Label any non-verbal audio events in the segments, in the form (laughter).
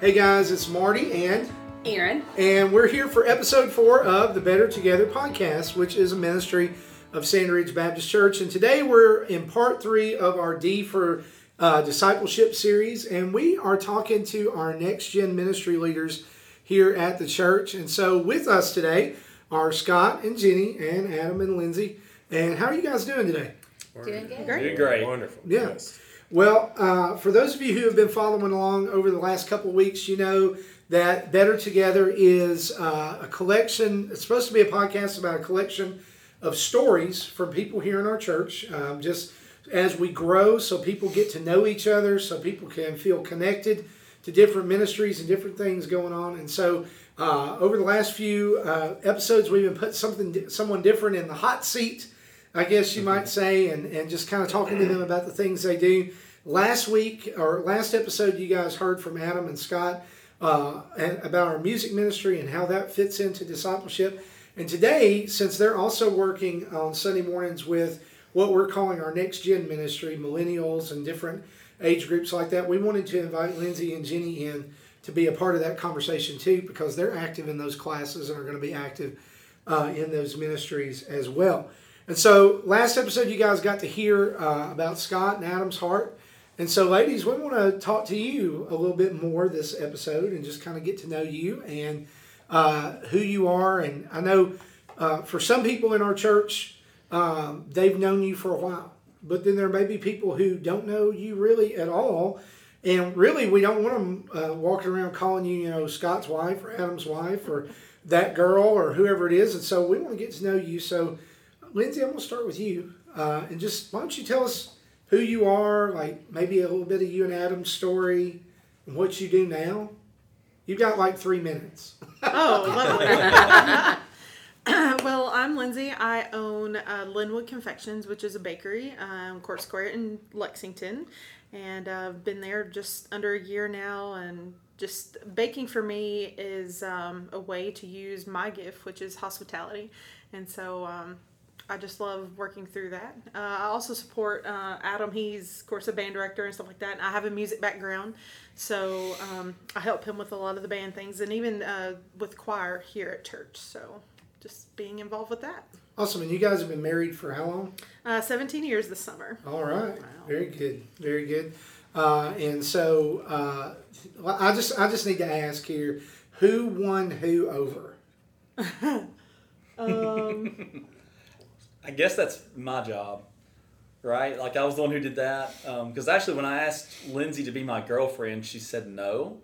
Hey guys, it's Marty and Erin. and we're here for episode four of the Better Together podcast, which is a ministry of Sand Ridge Baptist Church. And today we're in part three of our D for uh, discipleship series, and we are talking to our next gen ministry leaders here at the church. And so with us today are Scott and Jenny and Adam and Lindsay. And how are you guys doing today? Doing good. Doing great. Wonderful. Yeah. Yes. Well, uh, for those of you who have been following along over the last couple of weeks, you know that Better Together is uh, a collection. It's supposed to be a podcast about a collection of stories from people here in our church, um, just as we grow, so people get to know each other, so people can feel connected to different ministries and different things going on. And so, uh, over the last few uh, episodes, we've been put something, someone different in the hot seat. I guess you might say, and, and just kind of talking to them about the things they do. Last week or last episode, you guys heard from Adam and Scott uh, about our music ministry and how that fits into discipleship. And today, since they're also working on Sunday mornings with what we're calling our next gen ministry, millennials and different age groups like that, we wanted to invite Lindsay and Jenny in to be a part of that conversation too, because they're active in those classes and are going to be active uh, in those ministries as well. And so, last episode, you guys got to hear uh, about Scott and Adam's heart. And so, ladies, we want to talk to you a little bit more this episode and just kind of get to know you and uh, who you are. And I know uh, for some people in our church, um, they've known you for a while, but then there may be people who don't know you really at all. And really, we don't want them uh, walking around calling you, you know, Scott's wife or Adam's wife or that girl or whoever it is. And so, we want to get to know you. So, Lindsay, I'm going to start with you. Uh, and just why don't you tell us who you are, like maybe a little bit of you and Adam's story and what you do now? You've got like three minutes. Oh, (laughs) lovely. (laughs) well, I'm Lindsay. I own uh, Linwood Confections, which is a bakery um, Court Square in Lexington. And I've uh, been there just under a year now. And just baking for me is um, a way to use my gift, which is hospitality. And so um, I just love working through that. Uh, I also support uh, Adam. He's, of course, a band director and stuff like that. And I have a music background, so um, I help him with a lot of the band things, and even uh, with choir here at church. So just being involved with that. Awesome. And you guys have been married for how long? Uh, 17 years this summer. All right. Very good. Very good. Uh, and so uh, I just I just need to ask here, who won who over? (laughs) Um, I guess that's my job, right? Like I was the one who did that. Um, because actually, when I asked Lindsay to be my girlfriend, she said no,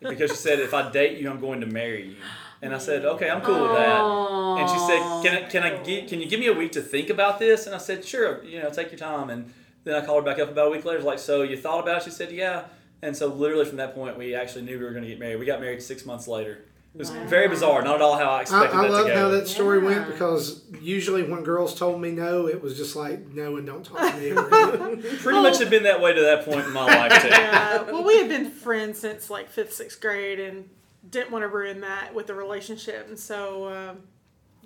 because she said if I date you, I'm going to marry you. And I said, okay, I'm cool with that. And she said, can I, can I get, can you give me a week to think about this? And I said, sure, you know, take your time. And then I called her back up about a week later, like, so you thought about it? She said, yeah. And so literally from that point, we actually knew we were going to get married. We got married six months later. It was very bizarre. Not at all how I I, expected I that love to go. how that story went because usually when girls told me no, it was just like no and don't talk to me. ever. (laughs) Pretty much had been that way to that point in my life too. yeah, well, we had been friends since like fifth, sixth grade, and didn't want to ruin that with the relationship. And so, um,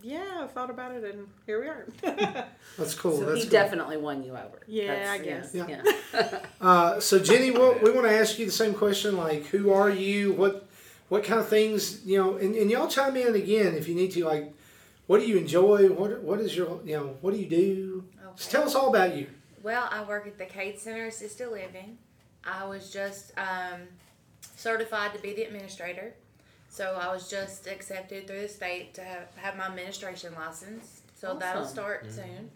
yeah, I thought about it, and here we are. (laughs) That's cool. So That's he cool. definitely won you over. Yeah, That's- I guess. Yeah. Yeah. (laughs) Uh, so Jenny, we we want to ask you the same question. Like, who are you? What what kind of things you know? And, and y'all chime in again if you need to. Like, what do you enjoy? What what is your you know? What do you do? Just tell us all about you. Well, I work at the Cade Center Assisted Living. I was just um, certified to be the administrator. So I was just accepted through the state to have, have my administration license. So that'll Awesome. start soon.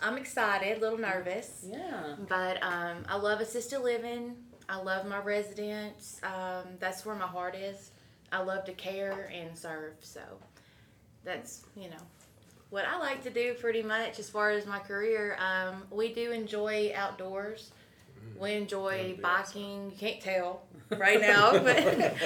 I'm excited, a little nervous. Yeah. But um, I love assisted living. I love my residents. Um, that's where my heart is. I love to care and serve. So that's, you know, what I like to do pretty much as far as my career. Um, we do enjoy outdoors. We enjoy biking. You can't tell (laughs) right now, but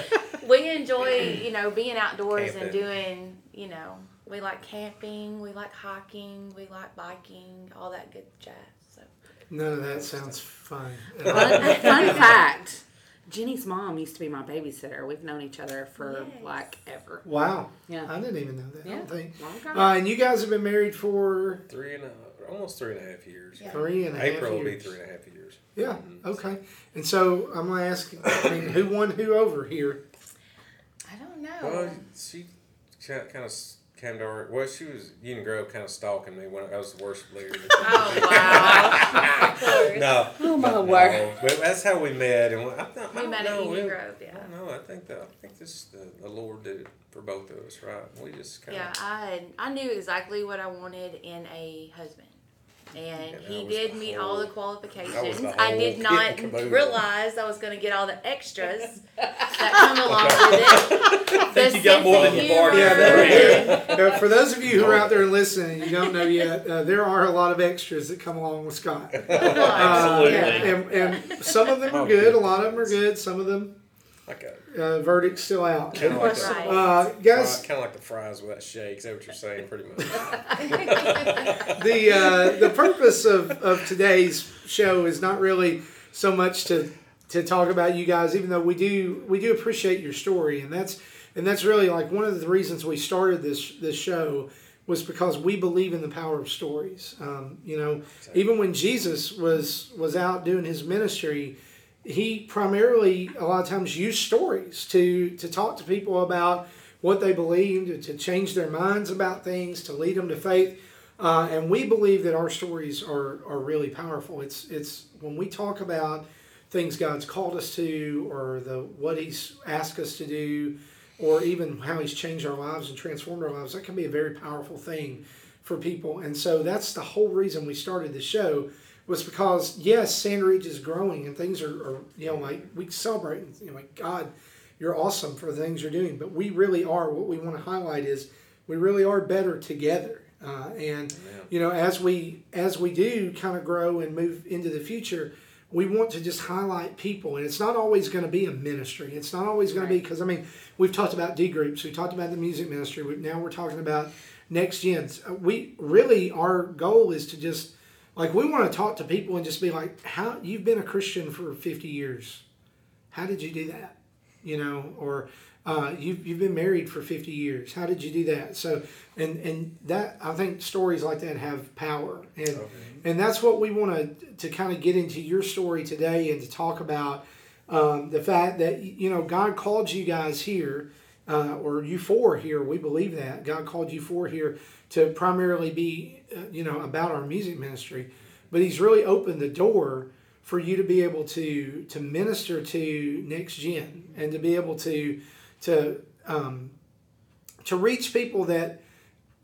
(laughs) we enjoy, you know, being outdoors and doing, you know, we like camping, we like hiking, we like biking, all that good jazz. So None of that sounds fun. Fun, fun fact Jenny's mom used to be my babysitter. We've known each other for Yes. like ever. Wow. Yeah. I didn't even know that. I Yeah. don't think. Long time. Uh, and you guys have been married for Three and a almost three and a half years. Yeah. Three and a half April will be three and a half years. Yeah. Okay. And so I'm gonna ask. I mean, who won who over here? I don't know. Well, she kind of came to our. Well, she was Union Grove kind of stalking me when I was the worst leader. (laughs) oh wow. Of (laughs) course. no. Oh my no, word. But that's how we met, and I, thought- I We don't met know, at Union we- Grove, yeah. I. I think the, I think this the, the Lord did it for both of us, right? We just kind Yeah, of. I I knew exactly what I wanted in a husband. And Yeah, that he was did meet whole- all the that was qualifications. the I whole did kit not (laughs) and caboodle. realize I was going to get all the extras (laughs) that come along with it. (laughs) I think you got more than you bargained Yeah, for. there- Uh, for those of you who are out there listening, you don't know yet. Uh, there are a lot of extras that come along with Scott. Uh, Absolutely. and, and some of them are good. A lot of them are good. Some of them, Like a, uh, verdict's still out. kind of like, Right. Uh, guys, kind of like the fries without shake. Is that what you're saying? Pretty much. (laughs) the uh, the purpose of, of today's show is not really so much to to talk about you guys, even though we do we do appreciate your story, and that's and that's really like one of the reasons we started this this show was because we believe in the power of stories. Um, you know, even when Jesus was was out doing his ministry, he primarily a lot of times used stories to to talk to people about what they believed, to change their minds about things, to lead them to faith. Uh, and we believe that our stories are, are really powerful. It's it's when we talk about things God's called us to, or the what He's asked us to do, or even how He's changed our lives and transformed our lives. That can be a very powerful thing for people. And so that's the whole reason we started the show was because yes, Sand Ridge is growing and things are, are you know like we celebrate. You know, like God, you're awesome for the things you're doing. But we really are. What we want to highlight is we really are better together. Uh, and you know, as we as we do kind of grow and move into the future, we want to just highlight people, and it's not always going to be a ministry. It's not always going to be because I mean, we've talked about D groups, we talked about the music ministry. We, now we're talking about next gens. Uh, We really our goal is to just like we want to talk to people and just be like, how you've been a Christian for fifty years. How did you do that? You know, or uh, you've, you've been married for 50 years. How did you do that? So, and, and that, I think stories like that have power. And, and that's what we want to, to kind of get into your story today and to talk about um, the fact that, you know, God called you guys here, uh, or you four here. We believe that. God called you four here to primarily be, uh, you know, about our music ministry. But He's really opened the door for you to be able to to minister to next gen and to be able to to um, to reach people that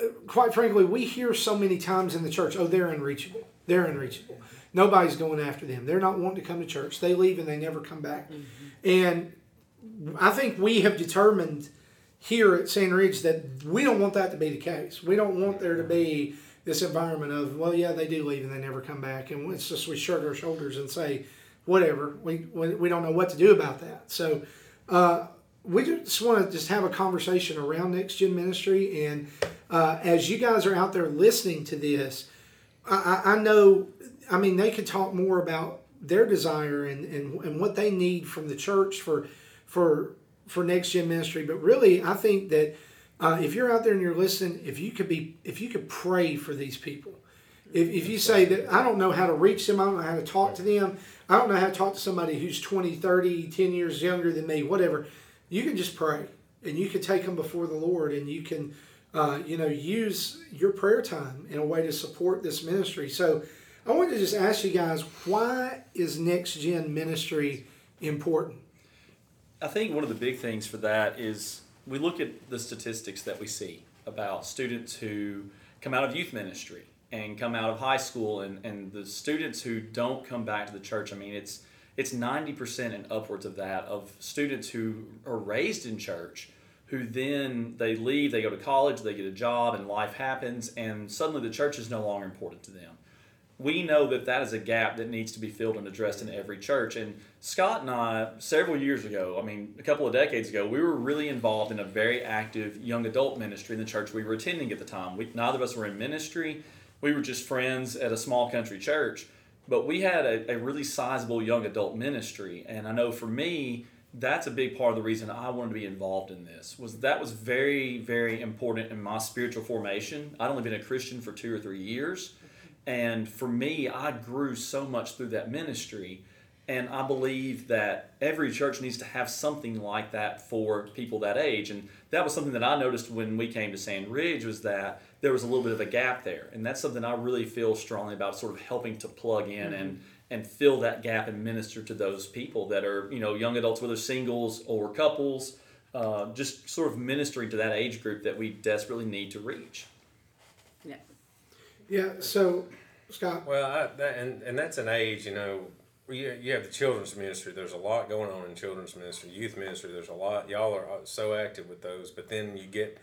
uh, quite frankly we hear so many times in the church oh they're unreachable. They're unreachable. Nobody's going after them. They're not wanting to come to church. They leave and they never come back. And i think we have determined here at Sand Ridge that we don't want that to be the case. We don't want there to be this environment of, well, yeah, they do leave and they never come back. And it's just we shrug our shoulders and say, whatever, we, we, we don't know what to do about that. So uh, we just want to just have a conversation around Next Gen Ministry. And uh, as you guys are out there listening to this, I, I I know, I mean, they could talk more about their desire and, and, and what they need from the church for, for, for next gen ministry. But really, I think that uh, if you're out there and you're listening, if you could be, if you could pray for these people, if, if you say that I don't know how to reach them, I don't know how to talk to them, I don't know how to talk to somebody who's 20, 30, 10 years younger than me, whatever, you can just pray and you can take them before the Lord and you can, uh, you know, use your prayer time in a way to support this ministry. So I wanted to just ask you guys, why is next gen ministry important? I think one of the big things for that is we look at the statistics that we see about students who come out of youth ministry and come out of high school and, and the students who don't come back to the church. I mean, it's it's 90% and upwards of that of students who are raised in church who then they leave, they go to college, they get a job, and life happens, and suddenly the church is no longer important to them we know that that is a gap that needs to be filled and addressed in every church. And Scott and I, several years ago, I mean, a couple of decades ago, we were really involved in a very active young adult ministry in the church we were attending at the time. We, neither of us were in ministry, we were just friends at a small country church. But we had a, a really sizable young adult ministry. And I know for me, that's a big part of the reason I wanted to be involved in this was that was very very important in my spiritual formation. I'd only been a Christian for two or three years, And for me, I grew so much through that ministry. And I believe that every church needs to have something like that for people that age. And that was something that I noticed when we came to Sand Ridge was that there was a little bit of a gap there. And that's something I really feel strongly about sort of helping to plug in and and fill that gap and minister to those people that are, you know, young adults, whether singles or couples, uh, just sort of ministering to that age group that we desperately need to reach. Yeah. So, Scott. Well, I, that, and and that's an age, you know. You, you have the children's ministry. There's a lot going on in children's ministry, youth ministry. There's a lot. Y'all are uh, so active with those, but then you get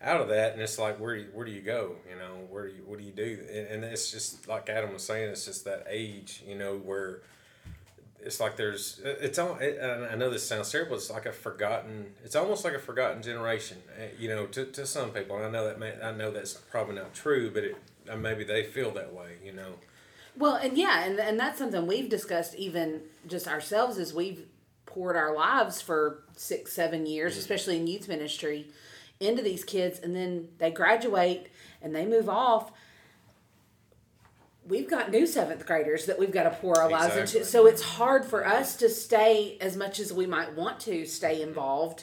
out of that, and it's like, where do you, where do you go? You know, where do you, what do you do? And, it's just like Adam was saying, it's just that age, you know, where it's like there's, it's all. I know this sounds terrible. It's like a forgotten. It's almost like a forgotten generation, uh, you know, to, to some people. And I know that may, I know that's probably not true, but it uh, maybe they feel that way, you know. Well, and yeah, and and that's something we've discussed even just ourselves as we've poured our lives for six, seven years, especially in youth ministry, into these kids, and then they graduate and they move off. We've got new seventh graders that we've got to pour our lives Exactly. into, so it's hard for us to stay as much as we might want to stay involved.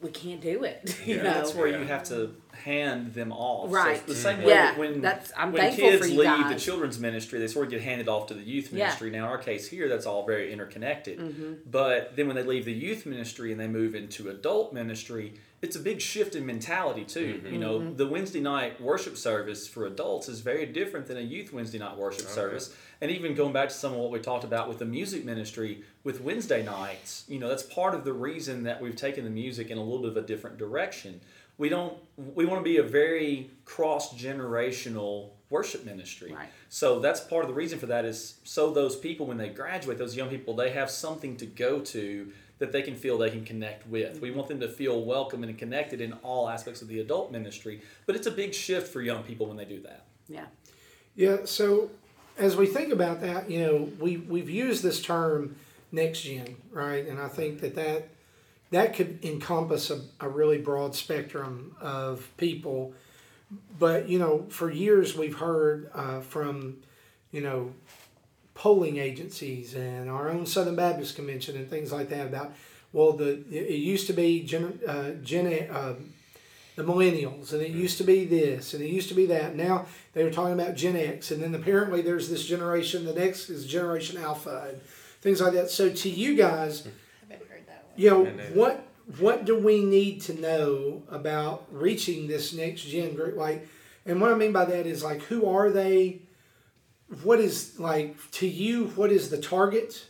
We can't do it, (laughs) you Yeah, know. That's where Yeah. you have to hand them off. So Right. it's the same way Yeah, when, that's- I'm when thankful kids for you leave the children's ministry, they sort of get handed off to the youth Yeah. ministry. Now, in our case here, that's all very interconnected. Mm-hmm. But then when they leave the youth ministry and they move into adult ministry, it's a big shift in mentality too. You know, Mm-hmm. the Wednesday night worship service for adults is very different than a youth Wednesday night worship Okay. service. And even going back to some of what we talked about with the music ministry with Wednesday nights, you know, that's part of the reason that we've taken the music in a little bit of a different direction. We don't we want to be a very cross generational worship ministry. Right. So that's part of the reason for that is so those people when they graduate, those young people, they have something to go to that they can feel they can connect with. We want them to feel welcome and connected in all aspects of the adult ministry, but it's a big shift for young people when they do that. yeah. Yeah. So, as we think about that, you know, we we've used this term next gen, right? And I think that that that could encompass a, a really broad spectrum of people. But you know, for years we've heard uh, from, you know, polling agencies and our own Southern Baptist Convention and things like that about, well, the it used to be gen, uh, gen uh, the millennials and it used to be this and it used to be that. Now they were talking about Gen X and then apparently there's this generation. The next is Generation Alpha and things like that. So to you guys, I haven't heard that one. You know what what do we need to know about reaching this next gen group? Like and what i mean by that is like who are they? What is like to you what is the target?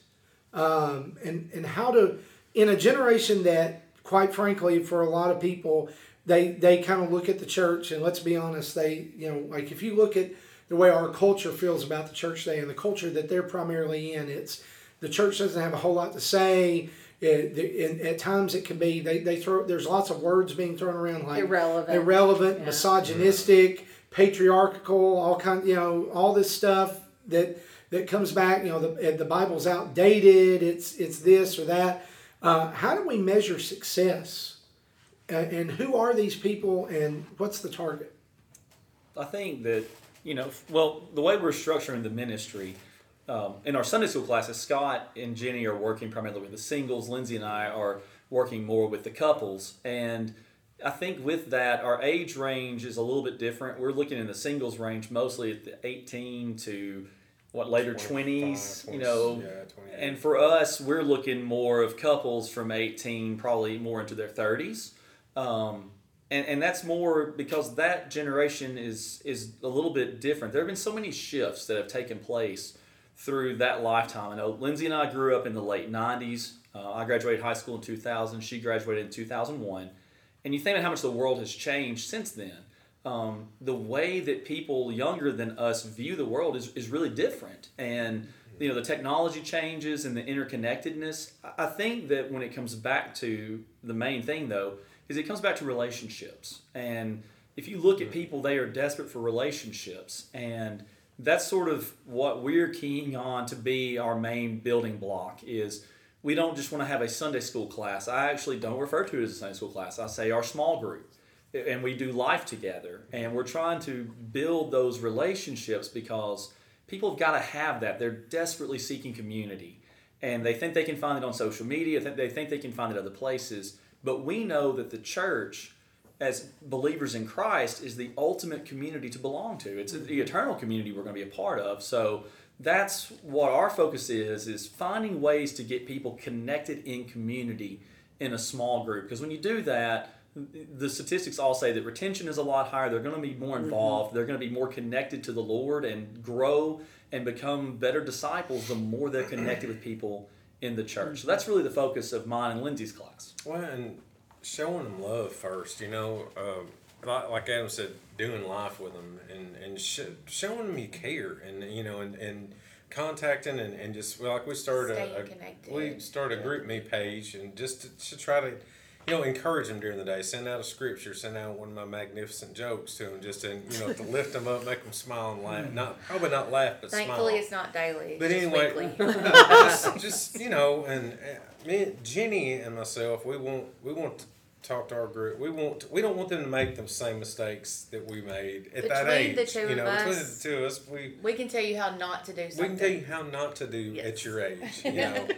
Um, and and how to in a generation that quite frankly for a lot of people they they kind of look at the church and let's be honest they you know like if you look at the way our culture feels about the church today and the culture that they're primarily in it's the church doesn't have a whole lot to say it, the- and at times it can be they, they throw there's lots of words being thrown around like Irrelevant. irrelevant Yeah. misogynistic patriarchal all kind you know all this stuff that that comes back you know the, the bible's outdated it's it's this or that uh, how do we measure success uh, and who are these people and what's the target I think that you know, well, the way we're structuring the ministry um, in our Sunday school classes, Scott and Jenny are working primarily with the singles. Lindsay and I are working more with the couples, and I think with that, our age range is a little bit different. We're looking in the singles range mostly at the 18 to what later 20s, 25, you know. yeah, And for us, we're looking more of couples from 18, probably more into their 30s. Um, and, and that's more because that generation is is a little bit different. There have been so many shifts that have taken place through that lifetime. I know Lindsay and I grew up in the late 90s. Uh, I graduated high school in 2000. She graduated in 2001. And you think about how much the world has changed since then. Um, the way that people younger than us view the world is, is really different. And you know the technology changes and the interconnectedness. I- I think that when it comes back to the main thing though, is it comes back to relationships. And if you look at people, they are desperate for relationships. And that's sort of what we're keying on to be our main building block is we don't just want to have a Sunday school class. I actually don't refer to it as a Sunday school class. I say our small group. And we do life together. And we're trying to build those relationships because people have got to have that. They're desperately seeking community. And they think they can find it on social media. They think they can find it other places. But we know that the church as believers in christ is the ultimate community to belong to it's the mm-hmm. eternal community we're going to be a part of so that's what our focus is is finding ways to get people connected in community in a small group because when you do that the statistics all say that retention is a lot higher. They're going to be more mm-hmm. involved. They're going to be more connected to the Lord and grow and become better disciples the more they're connected with people in the church. So that's really the focus of mine and Lindsay's class. Well, and showing them love first, you know, um, like, like Adam said, doing life with them and, and sh- showing them you care and, you know, and, and contacting and, and just, well, like we started Staying a, a we started a GroupMe page and just to, to try to, you know, encourage them during the day. Send out a scripture. Send out one of my magnificent jokes to them, just to you know to lift them up, make them smile and laugh. Not probably not laugh, but smile. Thankfully, smile. it's not daily. But just anyway, (laughs) just, just you know, and uh, me, Jenny, and myself, we want we want to talk to our group. We want we don't want them to make the same mistakes that we made at that Between the age. two you of know, between us, the two of us, we we can tell you how not to do Something. we can tell you how not to do Yes. at your age. You (laughs) know,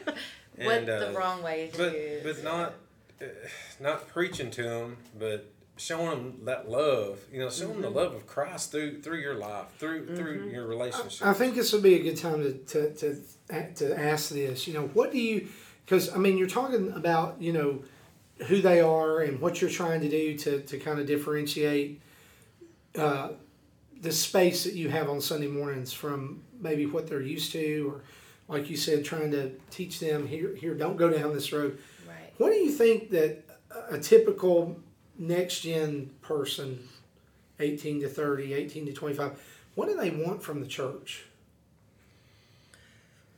what And, the uh, wrong way to but do. but not (sighs) not preaching to them, but showing them that love. You know, showing Mm-hmm. the love of Christ through through your life, through through your relationship. I think this would be a good time to, to, to, to ask this. You know, what do you, because I mean, you're talking about, you know, who they are and what you're trying to do to, to kind of differentiate uh, the space that you have on Sunday mornings from maybe what they're used to, or like you said, trying to teach them here, here, don't go down this road. Right. What do you think that a typical next gen person, 18 to 30, 18 to 25, what do they want from the church?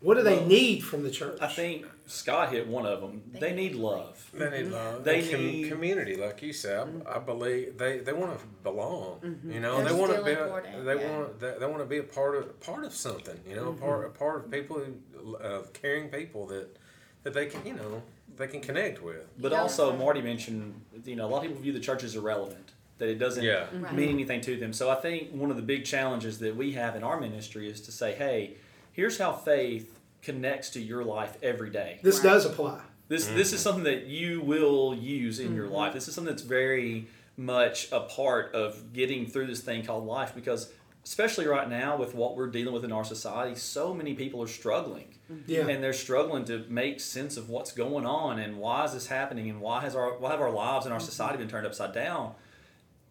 What do they Well, need from the church? I think Scott hit one of them. They They need need love. They need love. They They com- need- community, like you said. I, I believe they, they want to belong. You know, That's they want to be. A, they yeah. want they, they want to be a part of part of something. You know, a part a part of people who uh, caring people that that they can you know they can connect with. But Yeah. also, Marty mentioned, you know, a lot of people view the church as irrelevant, that it doesn't Yeah. Right. mean anything to them. So I think one of the big challenges that we have in our ministry is to say, hey, here's how faith connects to your life every day. this Right. does apply. This this is mm-hmm. something that you will use in your mm-hmm. life. This is something that's very much a part of getting through this thing called life because especially right now with what we're dealing with in our society, so many people are struggling. Mm-hmm. Yeah. And they're struggling to make sense of what's going on and why is this happening and why has our why have our lives and our mm-hmm. society been turned upside down.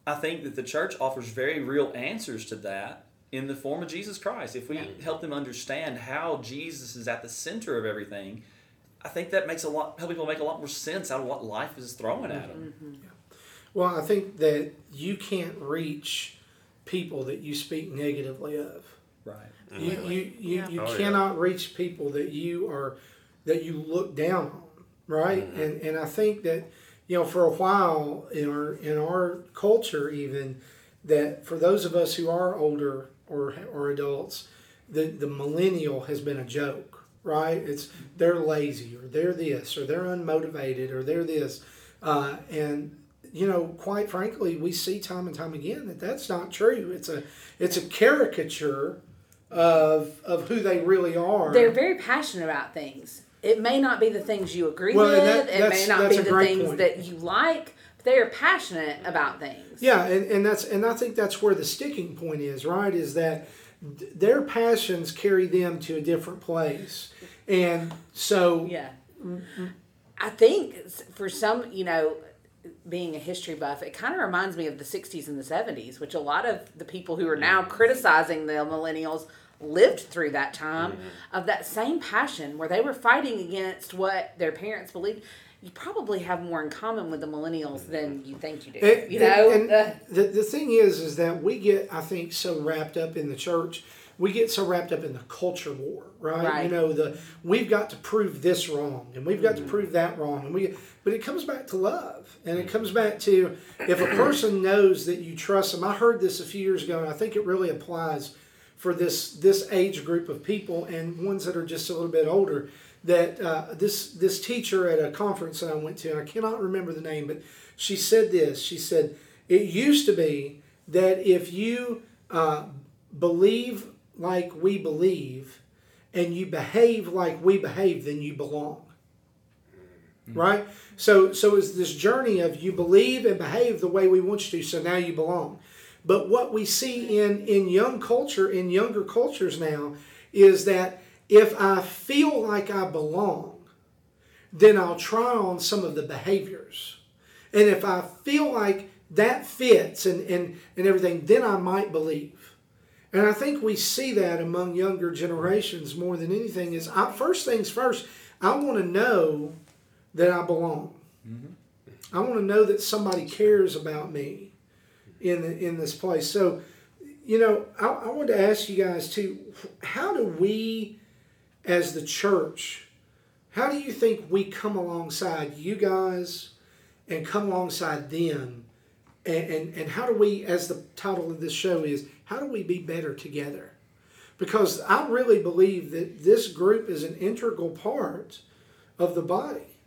I think that the church offers very real answers to that in the form of Jesus Christ. If we help them understand how Jesus is at the center of everything, I think that makes a lot help people make a lot more sense out of what life is throwing at mm-hmm. them. Well, I think that you can't reach people that you speak negatively of. Right. You, you, you, Yeah. you Oh, yeah. cannot reach people that you are that you look down on, right? And and I think that you know for a while in our in our culture even that for those of us who are older or or adults, the the millennial has been a joke, right? It's they're lazy or they're this or they're unmotivated or they're this, uh, and you know, quite frankly, we see time and time again that that's not true. It's a it's a caricature of of who they really are. They're very passionate about things. It may not be the things you agree Well, with. that- it may not be the things point. that you like. But they are passionate about things. Yeah, and, and that's and I think that's where the sticking point is, right? Is that their passions carry them to a different place, and so Yeah. Mm-hmm. I think for some, you know, being a history buff, it kind of reminds me of the 60s and the 70s, which a lot of the people who are now criticizing the millennials lived through that time of that same passion where they were fighting against what their parents believed. You probably have more in common with the millennials than you think you do. And- you know? and, Uh, the, the thing is, is that we get, I think, so wrapped up in the church. We get so wrapped up in the culture war, right? Right. You know, the we've got to prove this wrong, and we've Mm-hmm. got to prove that wrong, and we. But it comes back to love, and it comes back to if a person knows that you trust them. I heard this a few years ago, and I think it really applies for this this age group of people and ones that are just a little bit older. That uh, this this teacher at a conference that I went to, and I cannot remember the name, but she said this. She said, It used to be that if you uh, believe like we believe and you behave like we behave, then you belong. Mm-hmm. Right? So so it's this journey of you believe and behave the way we want you to, so now you belong. But what we see in, in young culture, in younger cultures now, is that if I feel like I belong, then I'll try on some of the behaviors. And if I feel like that fits and, and, and everything, then I might believe. And I think we see that among younger generations more than anything is I, first things first, I want to know that I belong. Mm-hmm. I want to know that somebody cares about me in the, in this place. So, you know, I, I wanted to ask you guys too, how do we as the church, how do you think we come alongside you guys and come alongside them? And, and, and how do we, as the title of this show is, how do we be better together? Because I really believe that this group is an integral part of the body.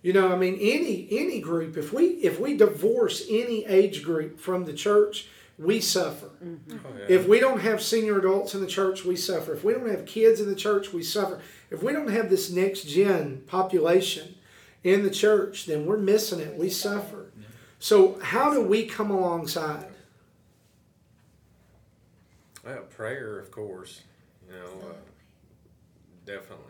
You know, I mean, any any group, if we if we divorce any age group from the church, we suffer. Mm-hmm. Oh, yeah. If we don't have senior adults in the church, we suffer. If we don't have kids in the church, we suffer. If we don't have this next gen population in the church, then we're missing it. We suffer. So, how do we come alongside? Well, prayer, of course. You know, uh, definitely.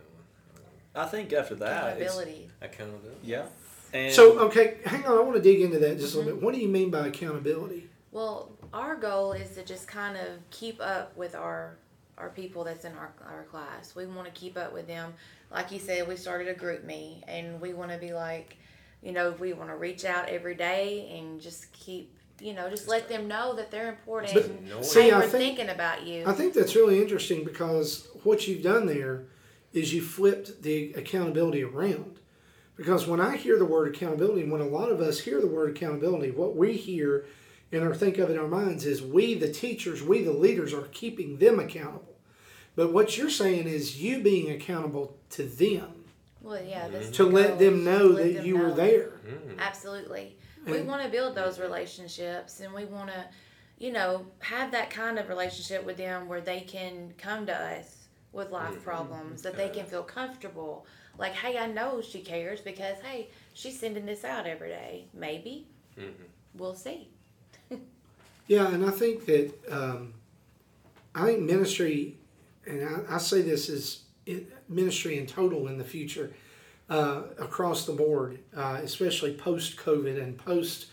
I think after that, it's, Accountability. Accountability. yeah. And So, okay, hang on. I want to dig into that just a little bit. What do you mean by accountability? Well, our goal is to just kind of keep up with our our people that's in our, our class. We want to keep up with them. Like you said, we started a GroupMe and we want to be like, you know, we want to reach out every day and just keep, you know, just let them know that they're important. But and, see, I we're think- thinking about you. I think that's really interesting because what you've done there is you flipped the accountability around. Because when I hear the word accountability, and when a lot of us hear the word accountability, what we hear and or think of in our minds is we, the teachers, we, the leaders, are keeping them accountable. But what you're saying is you being accountable to them well, yeah, that's to the let them know let that them you were know. there. Mm. Absolutely. We want to build those relationships and we want to, you know, have that kind of relationship with them where they can come to us with life mm. problems, that they can feel comfortable. Like, hey, I know she cares because, hey, she's sending this out every day. Maybe. Mm-hmm. We'll see. (laughs) Yeah, and I think that um, I think ministry, and I, I say this is it, ministry in total in the future, uh, across the board, uh, especially post COVID and post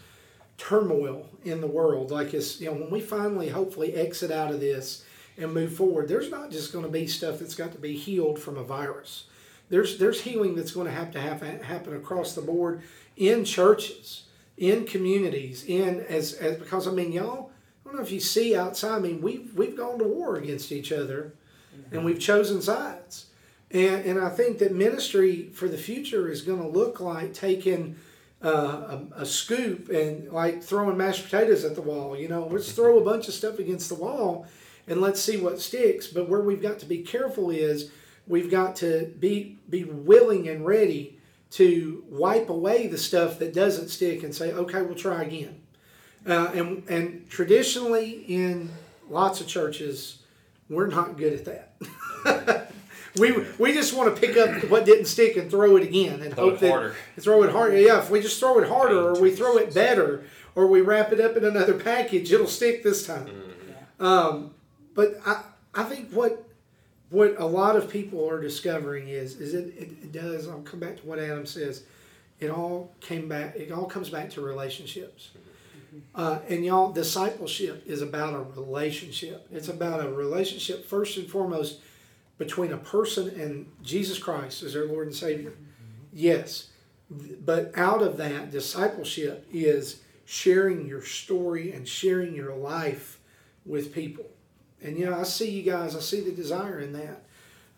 turmoil in the world. Like it's you know when we finally hopefully exit out of this and move forward, there's not just going to be stuff that's got to be healed from a virus. There's there's healing that's going to have to happen happen across the board in churches, in communities, in as as because I mean y'all. I don't know if you see outside. I mean we've we've gone to war against each other, and we've chosen sides. And, and I think that ministry for the future is going to look like taking uh, a, a scoop and like throwing mashed potatoes at the wall. You know, let's throw a bunch of stuff against the wall and let's see what sticks. But where we've got to be careful is we've got to be be willing and ready to wipe away the stuff that doesn't stick and say, okay, we'll try again. Uh, and and traditionally in lots of churches, we're not good at that. (laughs) we we just want to pick up what didn't stick and throw it again and Throw hope it that harder. throw it harder. Yeah, if we just throw it harder or we throw it better or we wrap it up in another package, it'll stick this time. Um, but I I think what what a lot of people are discovering is is it, it, it does. I'll come back to what Adam says. It all came back. It all comes back to relationships. Uh, and y'all, discipleship is about a relationship. It's about a relationship first and foremost between a person and Jesus Christ as their Lord and Savior. Yes, but out of that, discipleship is sharing your story and sharing your life with people. And you know, I see you guys. I see the desire in that,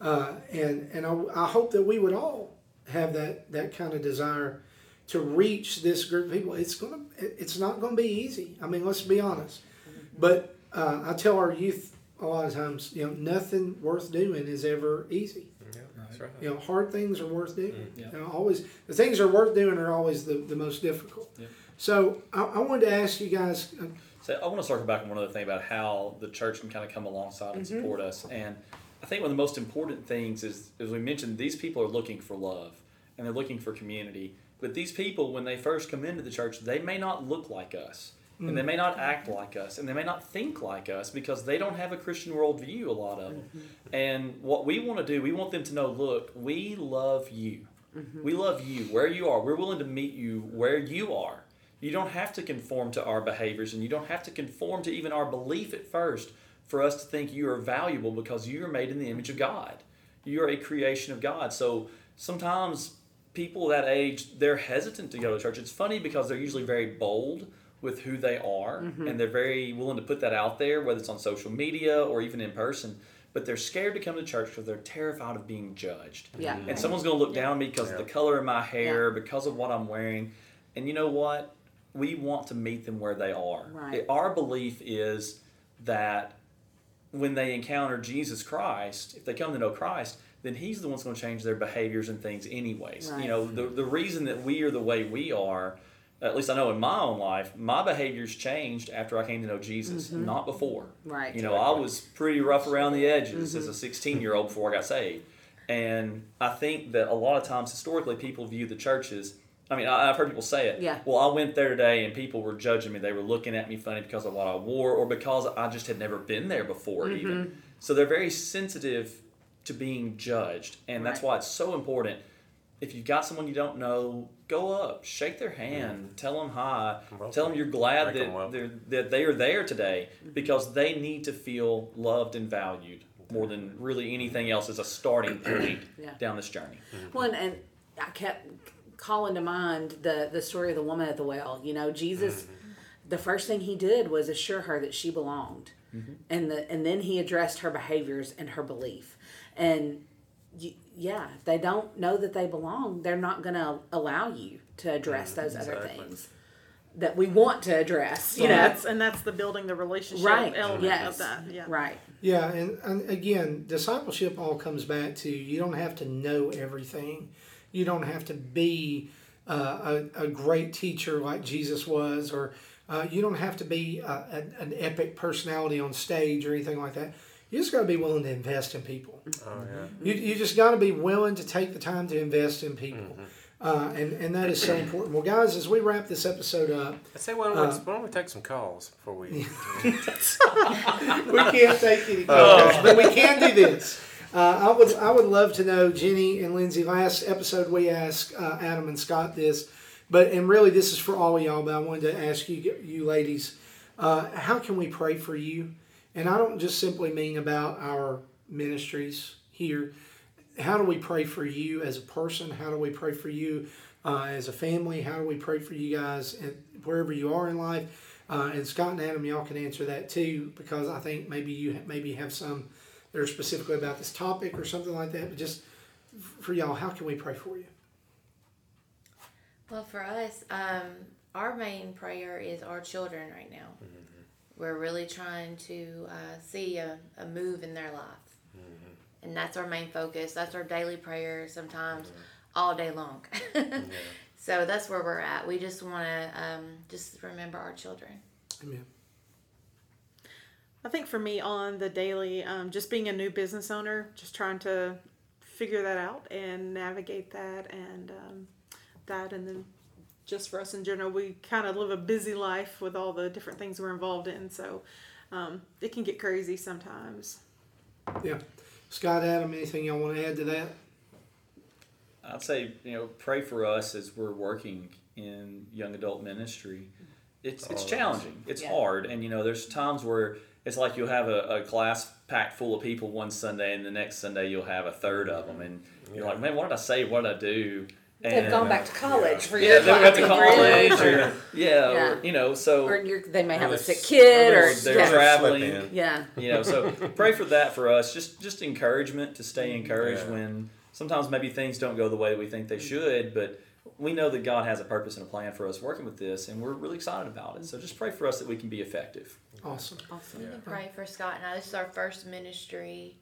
uh, and and I, I hope that we would all have that that kind of desire to reach this group of people. It's gonna it's not gonna be easy. I mean, let's be honest. But uh, I tell our youth a lot of times, you know, nothing worth doing is ever easy. Yeah, that's right. You know, hard things are worth doing. Yeah. You know, always the things that are worth doing are always the, the most difficult. Yeah. So I, I wanted to ask you guys. uh, So I want to circle back on one other thing about how the church can kind of come alongside and support us. And I think one of the most important things is, as we mentioned, these people are looking for love and they're looking for community. But these people, when they first come into the church, they may not look like us. And they mm. may not act like us, and they may not think like us because they don't have a Christian worldview, a lot of them. Mm-hmm. And what we want to do, we want them to know look, we love you. Mm-hmm. We love you where you are. We're willing to meet you where you are. You don't have to conform to our behaviors, and you don't have to conform to even our belief at first for us to think you are valuable because you are made in the image of God. You're a creation of God. So sometimes people that age, they're hesitant to go to church. It's funny because they're usually very bold with who they are, mm-hmm. and they're very willing to put that out there, whether it's on social media or even in person. But they're scared to come to church because they're terrified of being judged Yeah. Mm-hmm. and someone's going to look down on me because of the color of my hair, because of what I'm wearing. And you know what? We want to meet them where they are. Right. It- our belief is that when they encounter Jesus Christ, if they come to know Christ, then He's the one's going to change their behaviors and things, anyways. Right. You know, the, the reason that we are the way we are, at least I know in my own life, my behaviors changed after I came to know Jesus, not before. Mm-hmm. Right. You know, I was pretty rough around the edges as a 16 year old before I got saved. And I think that a lot of times historically people view the churches. I mean, I, I've heard people say it. Yeah. Well, I went there today and people were judging me. They were looking at me funny because of what I wore or because I just had never been there before, Mm-hmm. even. So they're very sensitive to being judged. And that's Right. why it's so important. If you've got someone you don't know, go up, shake their hand, tell them hi, Welcome. tell them you're glad that welcome. they're, that they are there today because they need to feel loved and valued more than really anything else as a starting point Yeah. down this journey. Well, and, and I kept calling to mind the the story of the woman at the well. You know, Jesus, the first thing he did was assure her that she belonged, mm-hmm. and the and then he addressed her behaviors and her belief, and y- yeah, if they don't know that they belong, they're not going to allow you to address those other things that we want to address. You and know, that's and that's the building the relationship right? element Yes, of that. Yeah. right. Yeah, and, and again, discipleship all comes back to you don't have to know everything. You don't have to be uh, a, a great teacher like Jesus was, or uh, you don't have to be uh, an, an epic personality on stage or anything like that. You just got to be willing to invest in people. Oh yeah. You, you just got to be willing to take the time to invest in people. Uh, and, and that is so important. Well, guys, as we wrap this episode up, I say, why don't, we, why don't we take some calls before we? (laughs) we can't take any calls, but we can do this. Uh, I would I would love to know, Jenny and Lindsay. Last episode we asked uh, Adam and Scott this, but and really this is for all of y'all. But I wanted to ask you you ladies, uh, how can we pray for you? And I don't just simply mean about our ministries here. How do we pray for you as a person? How do we pray for you uh, as a family? How do we pray for you guys and wherever you are in life? Uh, and Scott and Adam, y'all can answer that too, because I think maybe you maybe have some that are specifically about this topic or something like that. But just for y'all, how can we pray for you? Well, for us, um, our main prayer is our children right now. We're really trying to uh, see a, a move in their life. And that's our main focus. That's our daily prayer sometimes all day long. (laughs) So that's where we're at. We just want to um, just remember our children. Amen. I think for me on the daily, um, just being a new business owner, just trying to figure that out and navigate that and um, that, and then just for us in general, we kind of live a busy life with all the different things we're involved in, so um, it can get crazy sometimes. Yeah, Scott, Adam, anything y'all want to add to that? I'd say, you know, pray for us as we're working in young adult ministry. It's it's challenging. It's Yeah. hard, and you know, there's times where it's like you'll have a, a class packed full of people one Sunday, and the next Sunday you'll have a third of them, and you're like, man, what did I say? What did I do? They've And, gone uh, back to college for Yeah, your they went to college, or yeah, Yeah. or you know, so or you're, they may have a sick kid, or or they're yeah. traveling. Yeah. you know so (laughs) pray for that for us just just encouragement to stay encouraged Yeah. when sometimes maybe things don't go the way we think they should but we know that god has a purpose and a plan for us working with this and we're really excited about it so just pray for us that we can be effective Awesome. Awesome. We can pray for Scott and I. This is our first ministry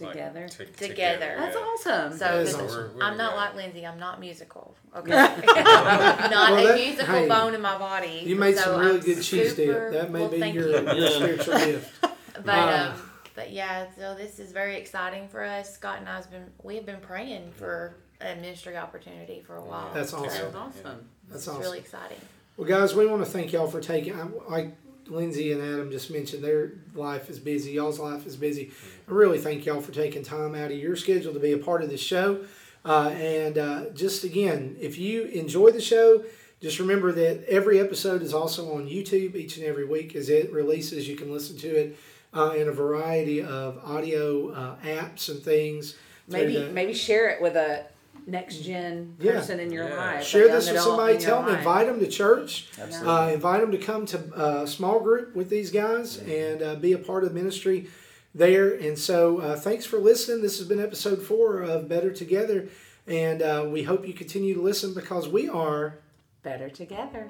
like, Together. Together. That's awesome. So That is awesome. We're- I'm not we're- like Lindsay. I'm not musical. Okay, (laughs) not Well, a that- musical hey, bone in my body. You made so some really I'm good cheese dip. That may well, be your, you. your (laughs) spiritual gift. (laughs) But Uh, um, but yeah, so this is very exciting for us. Scott and I's been we have been praying for a ministry opportunity for a while. That's So awesome. awesome. That's It's awesome. really exciting. Well, guys, we want to thank y'all for taking. I- Like Lindsay and Adam just mentioned, their life is busy. Y'all's life is busy. I really thank y'all for taking time out of your schedule to be a part of the show. Uh, and uh, just again, if you enjoy the show, just remember that every episode is also on YouTube each and every week as it releases. You can listen to it uh, in a variety of audio uh, apps and things. Maybe the- maybe share it with a next gen Yeah. person in your Yeah. life. Share this with somebody. Tell them, life. invite them to church. Absolutely. Uh, invite them to come to a small group with these guys and uh, be a part of the ministry there. And so, uh, thanks for listening. This has been episode four of Better Together. And uh, we hope you continue to listen because we are Better together.